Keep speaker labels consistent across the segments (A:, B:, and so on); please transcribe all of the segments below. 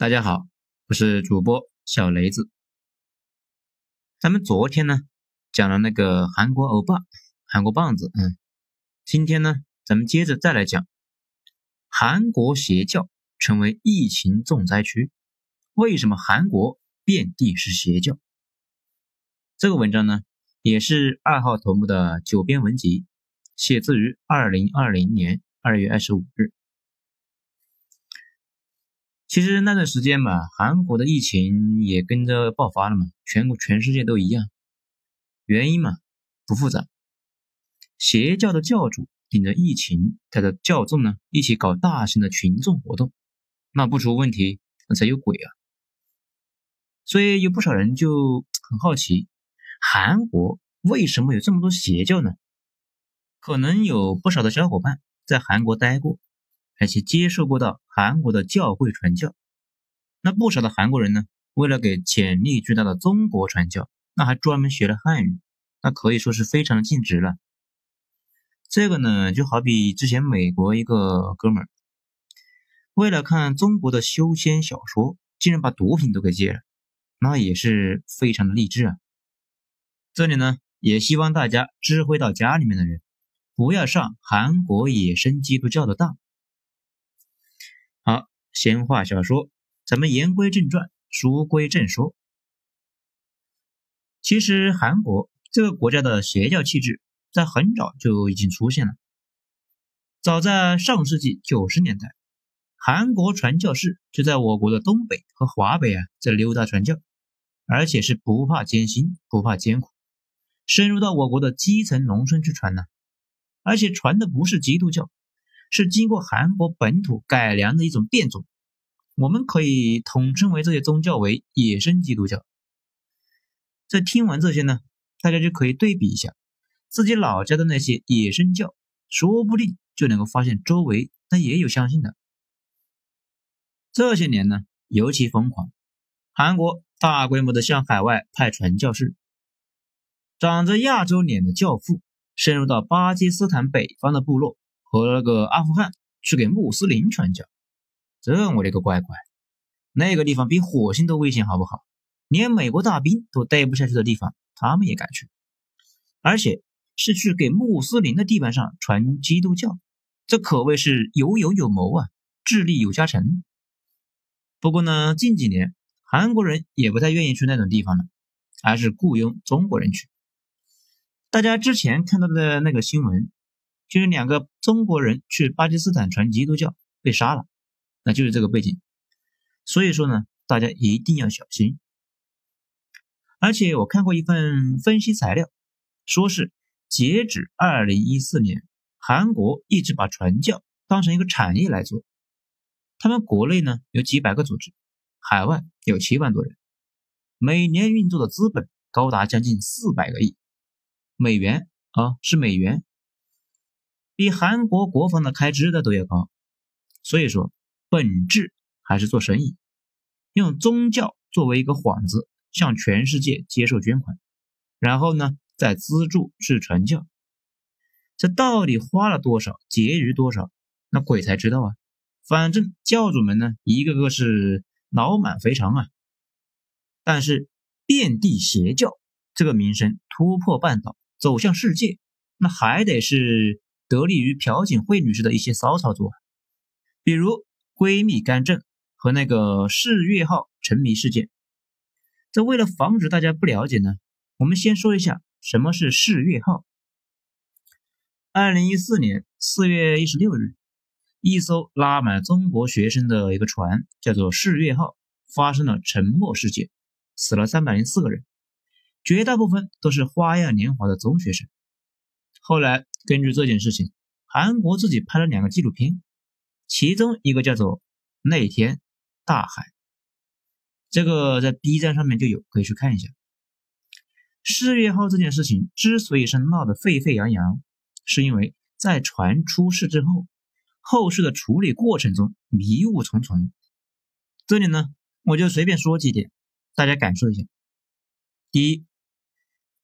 A: 大家好，我是主播小雷子。咱们昨天呢讲了那个韩国欧巴、韩国棒子，嗯，今天呢咱们接着再来讲韩国邪教成为疫情重灾区，为什么韩国遍地是邪教？这个文章呢也是二号头目的九编文集，写自于二零二零年二月二十五日。其实那段时间嘛，韩国的疫情也跟着爆发了嘛，全国全世界都一样。原因嘛，不复杂。邪教的教主顶着疫情，带着教众呢一起搞大型的群众活动，那不出问题，那才有鬼啊。所以有不少人就很好奇，韩国为什么有这么多邪教呢？可能有不少的小伙伴在韩国待过。而且接受过到韩国的教会传教，那不少的韩国人呢，为了给潜力巨大的中国传教，那还专门学了汉语，那可以说是非常的尽职了。这个呢，就好比之前美国一个哥们儿，为了看中国的修仙小说，竟然把毒品都给戒了，那也是非常的励志啊。这里呢，也希望大家知会到家里面的人，不要上韩国野生基督教的当。闲话少说，咱们言归正传，书归正说。其实韩国这个国家的邪教气质在很早就已经出现了。早在上世纪九十年代，韩国传教士就在我国的东北和华北啊在溜达传教，而且是不怕艰辛，不怕艰苦，深入到我国的基层农村去传呢。而且传的不是基督教。是经过韩国本土改良的一种变种，我们可以统称为这些宗教为野生基督教。在听完这些呢，大家就可以对比一下自己老家的那些野生教，说不定就能够发现周围那也有相信的。这些年呢，尤其疯狂，韩国大规模的向海外派传教士，长着亚洲脸的教父，深入到巴基斯坦北方的部落。和那个阿富汗去给穆斯林传教，这我的个乖乖，那个地方比火星都危险，好不好？连美国大兵都待不下去的地方，他们也敢去，而且是去给穆斯林的地盘上传基督教，这可谓是有勇有谋啊，智力有加成。不过呢，近几年韩国人也不太愿意去那种地方了，而是雇佣中国人去。大家之前看到的那个新闻。就是两个中国人去巴基斯坦传基督教被杀了，那就是这个背景。所以说呢，大家一定要小心。而且我看过一份分析材料，说是截止二零一四年，韩国一直把传教当成一个产业来做。他们国内呢有几百个组织，海外有七万多人，每年运作的资本高达将近四百个亿美元啊，是美元。比韩国国防的开支的都要高，所以说本质还是做生意，用宗教作为一个幌子，向全世界接受捐款，然后呢再资助去传教。这到底花了多少，结余多少，那鬼才知道啊！反正教主们呢，一个个是脑满肥肠啊。但是遍地邪教这个名声突破半岛，走向世界，那还得是。得力于朴槿惠女士的一些骚操作，比如闺蜜干政和那个世越号沉迷事件。这为了防止大家不了解呢，我们先说一下什么是世越号。二零一四年四月一十六日，一艘拉满中国学生的一个船叫做世越号发生了沉没事件，死了三百零四个人，绝大部分都是花样年华的中学生。后来根据这件事情，韩国自己拍了两个纪录片，其中一个叫做《那天大海》，这个在 B 站上面就有，可以去看一下。四月号这件事情之所以是闹得沸沸扬扬，是因为在船出事之后，后续的处理过程中迷雾重重。这里呢，我就随便说几点，大家感受一下。第一，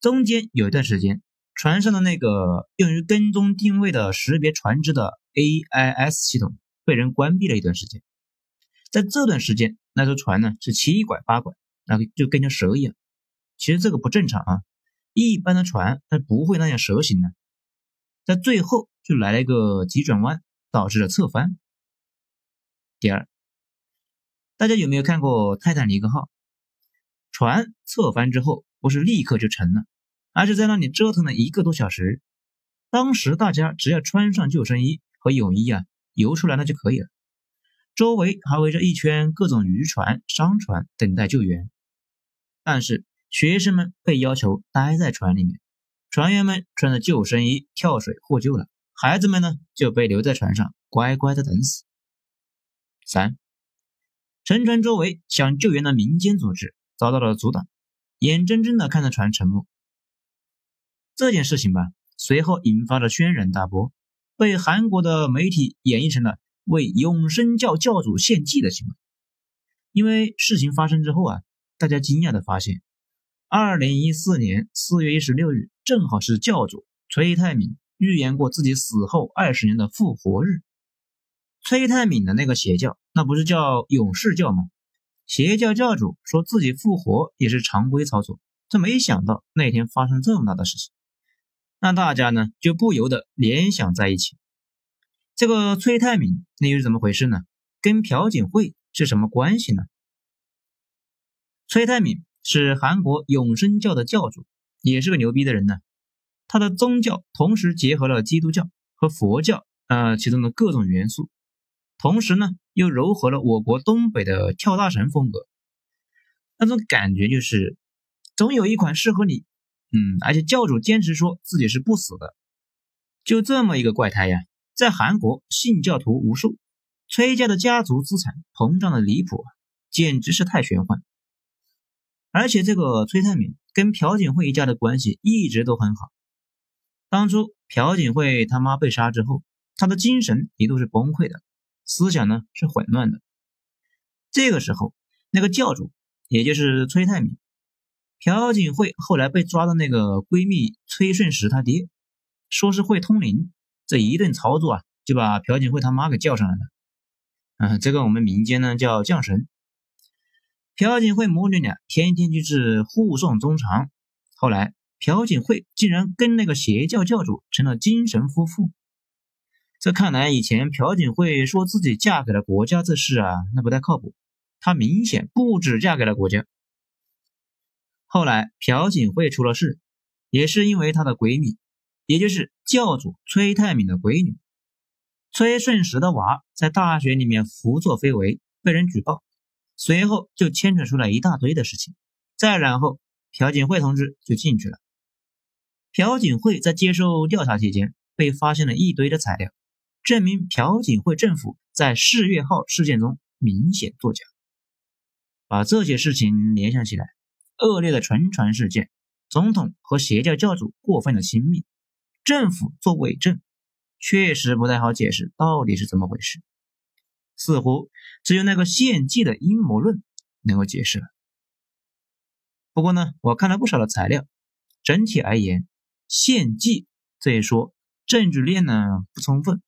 A: 中间有一段时间。船上的那个用于跟踪定位的识别船只的 AIS 系统被人关闭了一段时间，在这段时间那艘船呢是七拐八拐，那个就跟条蛇一样。其实这个不正常啊，一般的船它不会那样蛇形的。在最后就来了一个急转弯，导致了侧翻。第二，大家有没有看过泰坦尼克号？船侧翻之后，不是立刻就沉了，而是在那里折腾了一个多小时。当时大家只要穿上救生衣和泳衣啊，游出来那就可以了。周围还围着一圈各种渔船、商船，等待救援。但是学生们被要求待在船里面，船员们穿着救生衣跳水获救了，孩子们呢就被留在船上，乖乖的等死。三，沉船周围想救援的民间组织遭到了阻挡，眼睁睁的看着船沉没。这件事情吧。随后引发了轩然大波，被韩国的媒体演绎成了为永生教教主献祭的行为。因为事情发生之后啊，大家惊讶的发现，二零一四年四月一十六日正好是教主崔泰敏预言过自己死后二十年的复活日。崔泰敏的那个邪教，那不是叫勇士教吗？邪教教主说自己复活也是常规操作，这没想到那天发生这么大的事情。那大家呢就不由得联想在一起，这个崔泰敏那又是怎么回事呢？跟朴槿惠是什么关系呢？崔泰敏是韩国永生教的教主，也是个牛逼的人呢。他的宗教同时结合了基督教和佛教啊其中的各种元素，同时呢又糅合了我国东北的跳大神风格，那种感觉就是总有一款适合你。嗯，而且教主坚持说自己是不死的，就这么一个怪胎呀，在韩国信教徒无数，崔家的家族资产膨胀的离谱，简直是太玄幻。而且这个崔泰敏跟朴槿惠一家的关系一直都很好。当初朴槿惠他妈被杀之后，他的精神一度是崩溃的，思想呢是混乱的。这个时候，那个教主，也就是崔泰敏。朴槿惠后来被抓的那个闺蜜崔顺实他爹，说是会通灵，这一顿操作啊，就把朴槿惠他妈给叫上来了。嗯，这个我们民间呢叫降神。朴槿惠母女俩天天就是互送衷肠，后来朴槿惠竟然跟那个邪教教主成了精神夫妇。这看来以前朴槿惠说自己嫁给了国家这事啊，那不太靠谱。她明显不止嫁给了国家。后来朴槿惠出了事，也是因为她的闺蜜，也就是教主崔泰敏的闺女崔顺实的娃，在大学里面胡作非为，被人举报，随后就牵扯出来一大堆的事情。再然后，朴槿惠同志就进去了。朴槿惠在接受调查期间，被发现了一堆的材料，证明朴槿惠政府在世越号事件中明显作假。把这些事情联想起来。恶劣的沉船事件，总统和邪教教主过分的亲密，政府做伪证，确实不太好解释到底是怎么回事。似乎只有那个献祭的阴谋论能够解释了。不过呢，我看了不少的材料，整体而言，献祭这一说证据链呢不充分。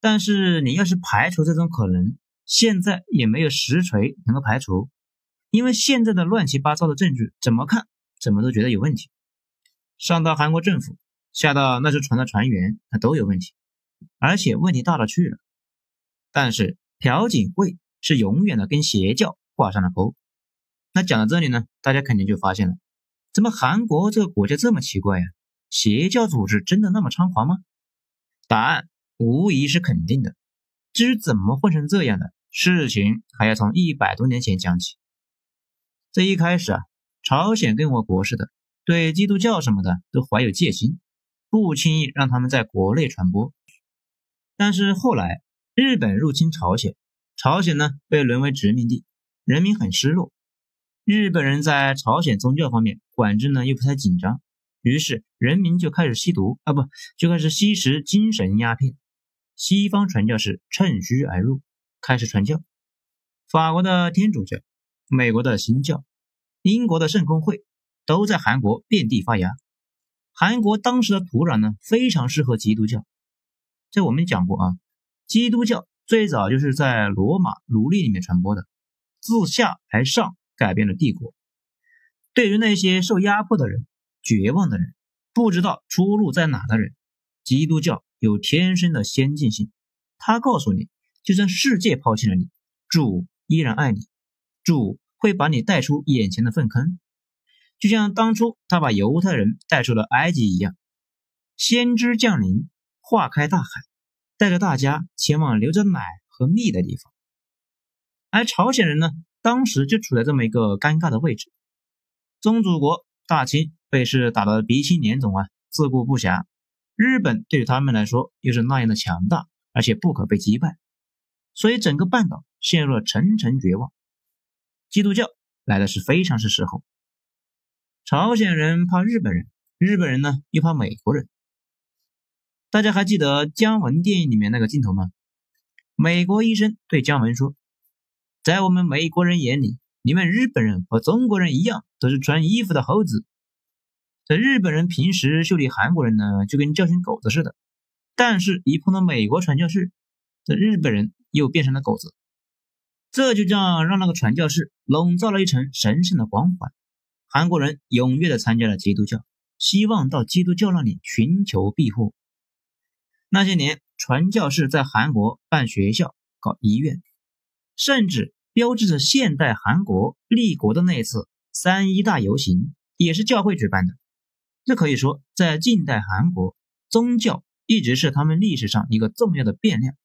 A: 但是你要是排除这种可能，现在也没有实锤能够排除。因为现在的乱七八糟的证据，怎么看怎么都觉得有问题。上到韩国政府，下到那艘船的船员，那都有问题，而且问题大了去了。但是朴槿惠是永远的跟邪教挂上了钩。那讲到这里呢，大家肯定就发现了，怎么韩国这个国家这么奇怪呀？邪教组织真的那么猖狂吗？答案无疑是肯定的。至于怎么混成这样的，事情还要从一百多年前讲起。这一开始啊，朝鲜跟我国似的，对基督教什么的都怀有戒心，不轻易让他们在国内传播。但是后来日本入侵朝鲜，朝鲜呢被沦为殖民地，人民很失落。日本人在朝鲜宗教方面管制呢又不太紧张，于是人民就开始吸毒啊，不就开始吸食精神鸦片。西方传教士趁虚而入，开始传教。法国的天主教。美国的新教、英国的圣公会都在韩国遍地发芽。韩国当时的土壤呢，非常适合基督教。这我们讲过啊，基督教最早就是在罗马奴隶里面传播的。自下而上改变了帝国。对于那些受压迫的人、绝望的人、不知道出路在哪的人，基督教有天生的先进性。他告诉你，就算世界抛弃了你，主依然爱你，主会把你带出眼前的粪坑，就像当初他把犹太人带出了埃及一样。先知降临，化开大海，带着大家前往流着奶和蜜的地方。而朝鲜人呢，当时就处在这么一个尴尬的位置。宗主国大清被是打得鼻青脸肿啊，自顾不暇。日本对于他们来说又是那样的强大，而且不可被击败，所以整个半岛陷入了沉沉绝望。基督教来的是非常是时候。朝鲜人怕日本人，日本人呢又怕美国人。大家还记得姜文电影里面那个镜头吗？美国医生对姜文说。在我们美国人眼里，你们日本人和中国人一样，都是穿衣服的猴子。这日本人平时修理韩国人呢，就跟教训狗子似的；但是，一碰到美国传教士，这日本人又变成了狗子。这就这样让那个传教士笼罩了一层神圣的光环。韩国人踊跃地参加了基督教，希望到基督教那里寻求庇护。那些年，传教士在韩国办学校、搞医院。甚至标志着现代韩国立国的那次三一大游行，也是教会举办的。这可以说，在近代韩国，宗教一直是他们历史上一个重要的变量。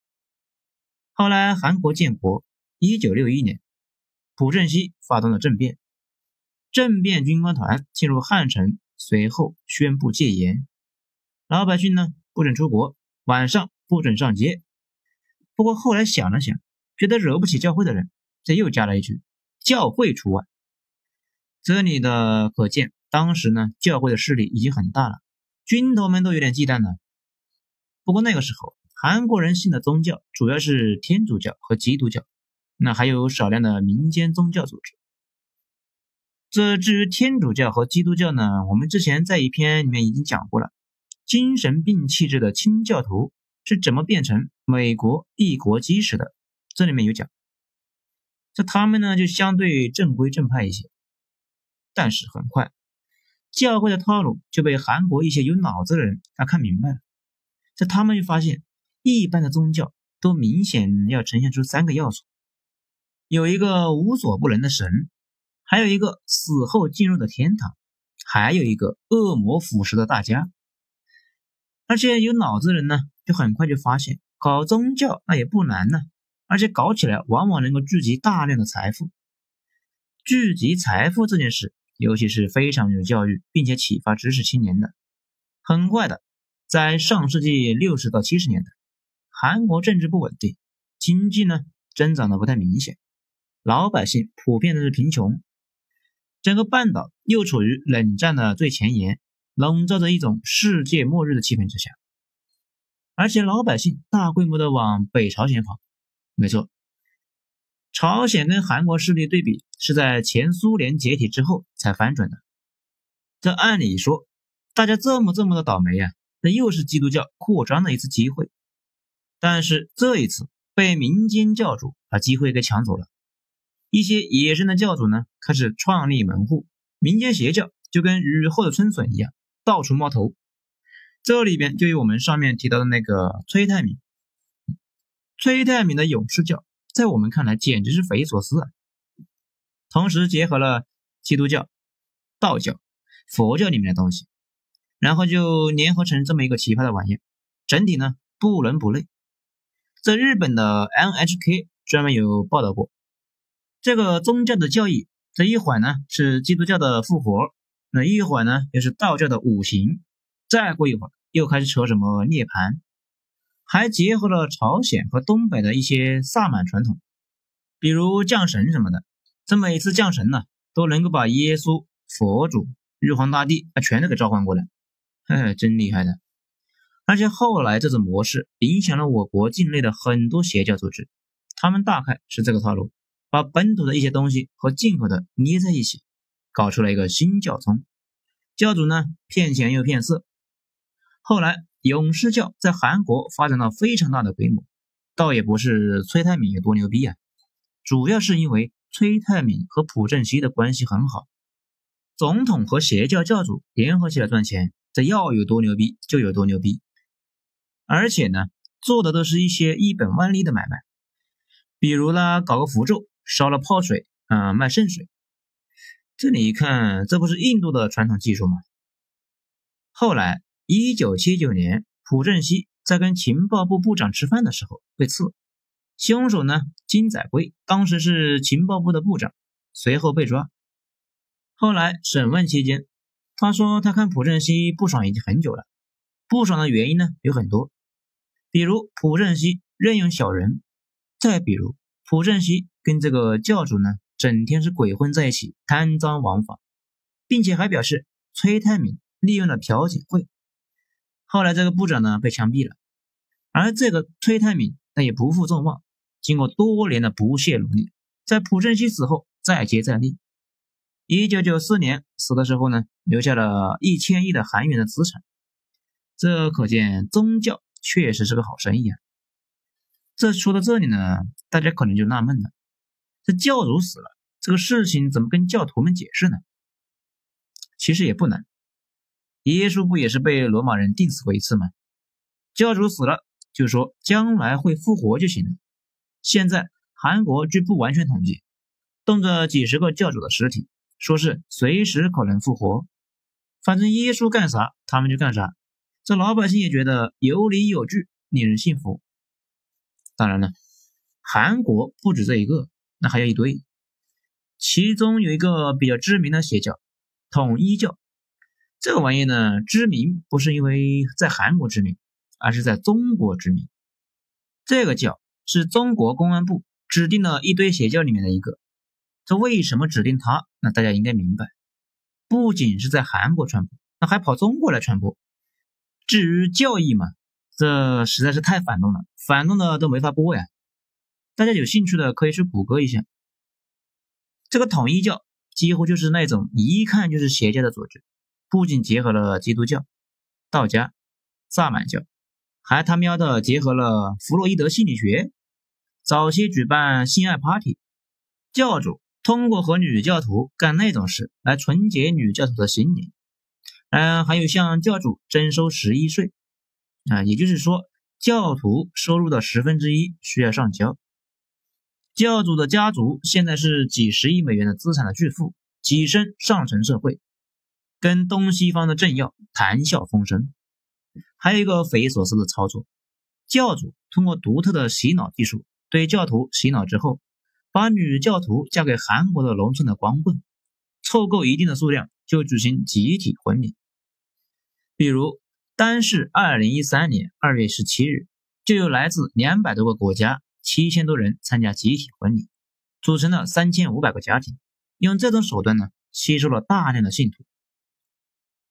A: 后来，韩国建国，一九六一年，朴正熙发动了政变，政变军官团进入汉城，随后宣布戒严，老百姓呢不准出国，晚上不准上街。不过后来想了想。觉得惹不起教会的人，这又加了一句：“教会除外。”这里的可见，当时呢，教会的势力已经很大了，军头们都有点忌惮了。不过那个时候，韩国人信的宗教主要是天主教和基督教，那还有少量的民间宗教组织。这至于天主教和基督教呢，我们之前在一篇里面已经讲过了，精神病气质的清教徒是怎么变成美国一国基石的。这里面有讲，这他们呢就相对正规正派一些，但是很快，教会的套路就被韩国一些有脑子的人啊看明白了。这他们就发现，一般的宗教都明显要呈现出三个要素：有一个无所不能的神，还有一个死后进入的天堂，还有一个恶魔腐蚀的大家。而且有脑子的人呢，就很快就发现，搞宗教那也不难呢。而且搞起来往往能够聚集大量的财富，聚集财富这件事，尤其是非常有教育并且启发知识青年的。很快的，在上世纪六十到七十年代，韩国政治不稳定，经济呢增长的不太明显，老百姓普遍都是贫穷，整个半岛又处于冷战的最前沿，笼罩着一种世界末日的气氛之下，而且老百姓大规模的往北朝鲜跑。没错，朝鲜跟韩国势力对比是在前苏联解体之后才反转的。这按理说，大家这么这么的倒霉呀，那又是基督教扩张的一次机会。但是这一次被民间教主把机会给抢走了。一些野生的教主呢，开始创立门户，民间邪教就跟雨后的春笋一样，到处冒头。这里边就有我们上面提到的那个崔泰敏。崔泰敏的勇士教，在我们看来简直是匪夷所思啊！同时结合了基督教、道教、佛教里面的东西，然后就联合成这么一个奇葩的玩意，整体呢不伦不类。在日本的 NHK 专门有报道过，这个宗教的教义，这一会儿呢是基督教的复活，那一会儿呢又是道教的五行，再过一会儿又开始扯什么涅槃。还结合了朝鲜和东北的一些萨满传统，比如降神什么的。这每次降神呢，都能够把耶稣、佛祖、玉皇大帝啊全都给召唤过来，嘿，真厉害的。而且后来这种模式影响了我国境内的很多邪教组织，他们大概是这个套路，把本土的一些东西和进口的捏在一起，搞出了一个新教宗。教主呢，骗钱又骗色。后来。勇士教在韩国发展到非常大的规模，倒也不是崔泰敏有多牛逼啊，主要是因为崔泰敏和朴正熙的关系很好，总统和邪教教主联合起来赚钱，这要有多牛逼就有多牛逼。而且呢，做的都是一些一本万利的买卖，比如呢，搞个符咒，烧了泡水，嗯，卖圣水。这里一看，这不是印度的传统技术吗？后来，一九七九年，朴正熙在跟情报部部长吃饭的时候被刺，凶手呢，金载圭，当时是情报部的部长，随后被抓。后来审问期间，他说他看朴正熙不爽已经很久了，不爽的原因呢有很多。比如朴正熙任用小人，再比如朴正熙跟这个教主呢，整天是鬼混在一起，贪赃枉法，并且还表示崔泰敏利用了朴槿惠。后来这个部长呢被枪毙了，而这个崔泰敏那也不负众望，经过多年的不懈努力，在朴正熙死后再接再厉。一九九四年死的时候呢，留下了一千亿的韩元的资产，这可见宗教。确实是个好生意啊！这说到这里呢，大家可能就纳闷了：这教主死了，这个事情怎么跟教徒们解释呢？其实也不难，耶稣不也是被罗马人钉死过一次吗？教主死了，就说将来会复活就行了。现在韩国据不完全统计，动着几十个教主的尸体，说是随时可能复活。反正耶稣干啥，他们就干啥。这老百姓也觉得有理有据，令人信服。当然了，韩国不止这一个，那还有一堆。其中有一个比较知名的邪教——统一教。这个玩意呢，知名不是因为在韩国知名，而是在中国知名。这个教是中国公安部指定了一堆邪教里面的一个。这为什么指定他？那大家应该明白。不仅是在韩国传播，那还跑中国来传播。至于教义嘛，这实在是太反动了，反动的都没法播呀。大家有兴趣的可以去谷歌一下。这个统一教几乎就是那种一看就是邪教的组织，不仅结合了基督教、道家、萨满教，还他喵的结合了弗洛伊德心理学。早期举办性爱 party，教主通过和女教徒干那种事来纯洁女教徒的心灵。嗯，还有向教主征收十一税，啊，也就是说，教徒收入的十分之一需要上交。教主的家族现在是几十亿美元的资产的巨富，跻身上层社会，跟东西方的政要谈笑风生。还有一个匪夷所思的操作，教主通过独特的洗脑技术，对教徒洗脑之后，把女教徒嫁给韩国的农村的光棍。凑够一定的数量，就举行集体婚礼。比如，单是二零一三年二月十七日，就有来自两百多个国家、七千多人参加集体婚礼，组成了三千五百个家庭。用这种手段呢，吸收了大量的信徒。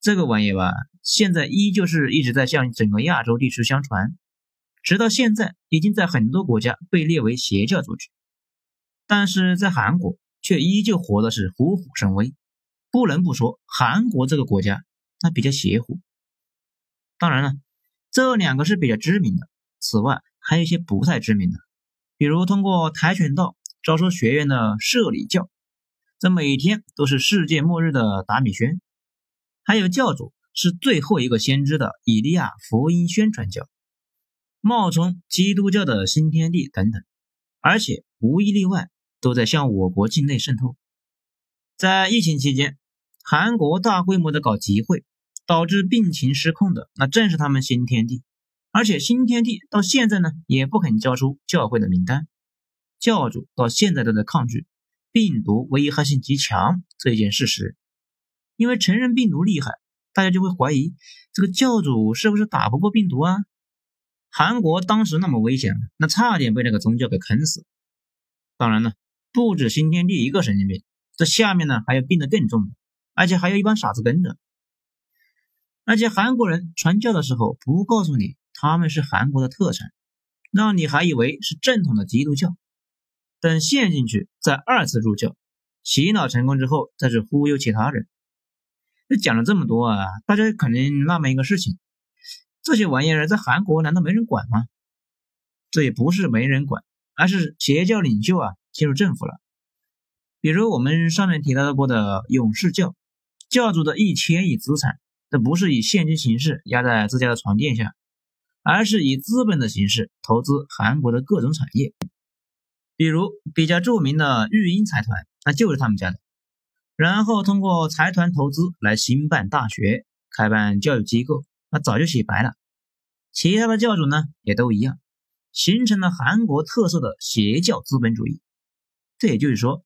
A: 这个玩意吧，现在依旧是一直在向整个亚洲地区相传，直到现在，已经在很多国家被列为邪教组织。但是在韩国。却依旧活的是虎虎生威，不能不说韩国这个国家它比较邪乎。当然了，这两个是比较知名的，此外还有一些不太知名的，比如通过跆拳道招收学员的社里教，这每天都是世界末日的达米轩，还有教主是最后一个先知的以利亚福音宣传教，冒充基督教的新天地等等，而且无一例外。都在向我国境内渗透。在疫情期间，韩国大规模的搞集会，导致病情失控的那正是他们新天地。而且新天地到现在呢，也不肯交出教会的名单，教主到现在都在抗拒病毒危害性极强这一件事实。因为承认病毒厉害，大家就会怀疑这个教主是不是打不过病毒啊？韩国当时那么危险，那差点被那个宗教给坑死。当然了。不止新天地一个神经病，这下面呢还有病得更重的，而且还有一帮傻子跟着。而且韩国人传教的时候不告诉你他们是韩国的特产，让你还以为是正统的基督教。等陷进去再二次入教，洗脑成功之后再去忽悠其他人。那讲了这么多啊，大家肯定纳闷一个事情：这些玩意儿在韩国难道没人管吗？这也不是没人管，而是邪教领袖啊。进入政府了，比如我们上面提到过的勇士教，教主的一千亿资产，这不是以现金形式压在自家的床垫下，而是以资本的形式投资韩国的各种产业。比如比较著名的育婴财团，那就是他们家的。然后通过财团投资来兴办大学、开办教育机构，那早就洗白了。其他的教主呢，也都一样，形成了韩国特色的邪教资本主义。这也就是说，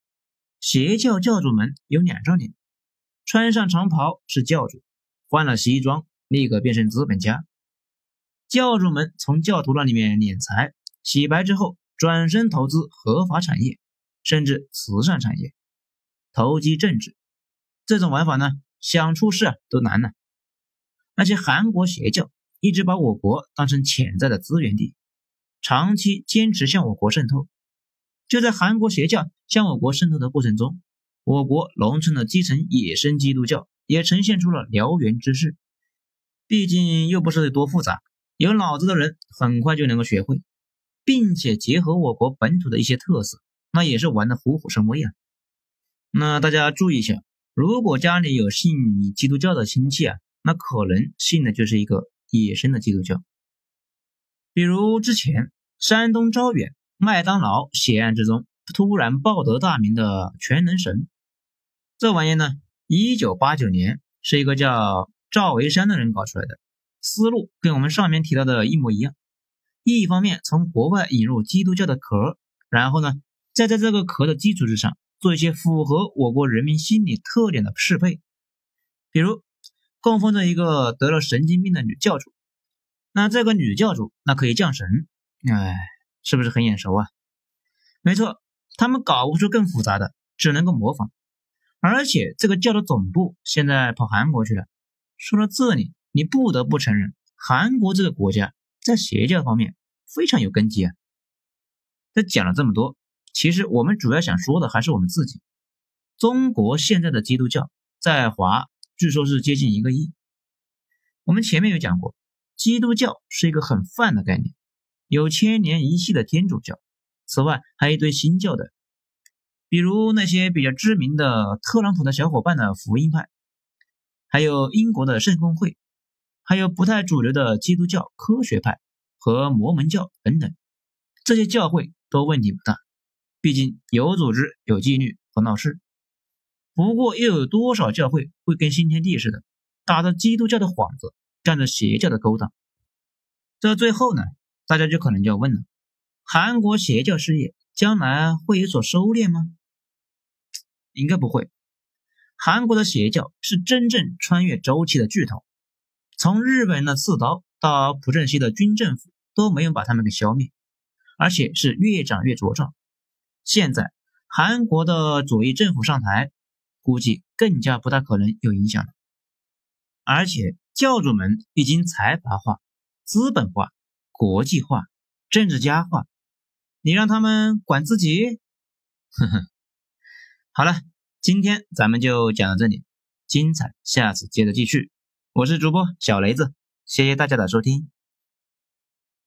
A: 邪教教主们有两张脸：穿上长袍是教主，换了西装立刻变成资本家。教主们从教徒那里面敛财，洗白之后。转身投资合法产业，甚至慈善产业，投机政治，这种玩法呢，想出事啊都难了。那些韩国邪教一直把我国当成潜在的资源地，长期坚持向我国渗透。就在韩国邪教向我国渗透的过程中，我国农村的基层野生基督教也呈现出了燎原之势。毕竟又不是多复杂，有脑子的人很快就能够学会。并且结合我国本土的一些特色，那也是玩的虎虎生威啊。那大家注意一下，如果家里有信基督教的亲戚啊，那可能信的就是一个野生的基督教。比如之前山东招远麦当劳血案之中突然报得大名的全能神，这玩意呢，一九八九年是一个叫赵维山的人搞出来的，思路跟我们上面提到的一模一样。一方面从国外引入基督教的壳，然后呢，再在这个壳的基础之上做一些符合我国人民心理特点的适配，比如供奉着一个得了神经病的女教主，那这个女教主那可以降神，哎，是不是很眼熟啊？没错，他们搞不出更复杂的，只能够模仿，而且这个教的总部现在跑韩国去了。说到这里，你不得不承认，韩国这个国家在邪教方面。非常有根基啊！这讲了这么多，其实我们主要想说的还是我们自己。中国现在的基督教在华据说是接近一个亿。我们前面有讲过，基督教是一个很泛的概念，有千年一系的天主教，此外还有一堆新教的，比如那些比较知名的特朗普的小伙伴的福音派，还有英国的圣公会，还有不太主流的基督教科学派。和摩门教等等，这些教会都问题不大，毕竟有组织、有纪律和闹事。不过，又有多少教会会跟新天地似的，打着基督教的幌子，干着邪教的勾当？这最后呢，大家就可能就要问了：韩国邪教事业将来会有所收敛吗？应该不会。韩国的邪教是真正穿越周期的巨头，从日本的刺刀。到朴正熙的军政府都没有把他们给消灭，而且是越长越茁壮。现在韩国的左翼政府上台，估计更加不大可能有影响了。而且教主们已经财阀化、资本化、国际化、政治家化，你让他们管自己？呵呵。好了，今天咱们就讲到这里，精彩下次接着继续。我是主播小雷子。谢谢大家的收听。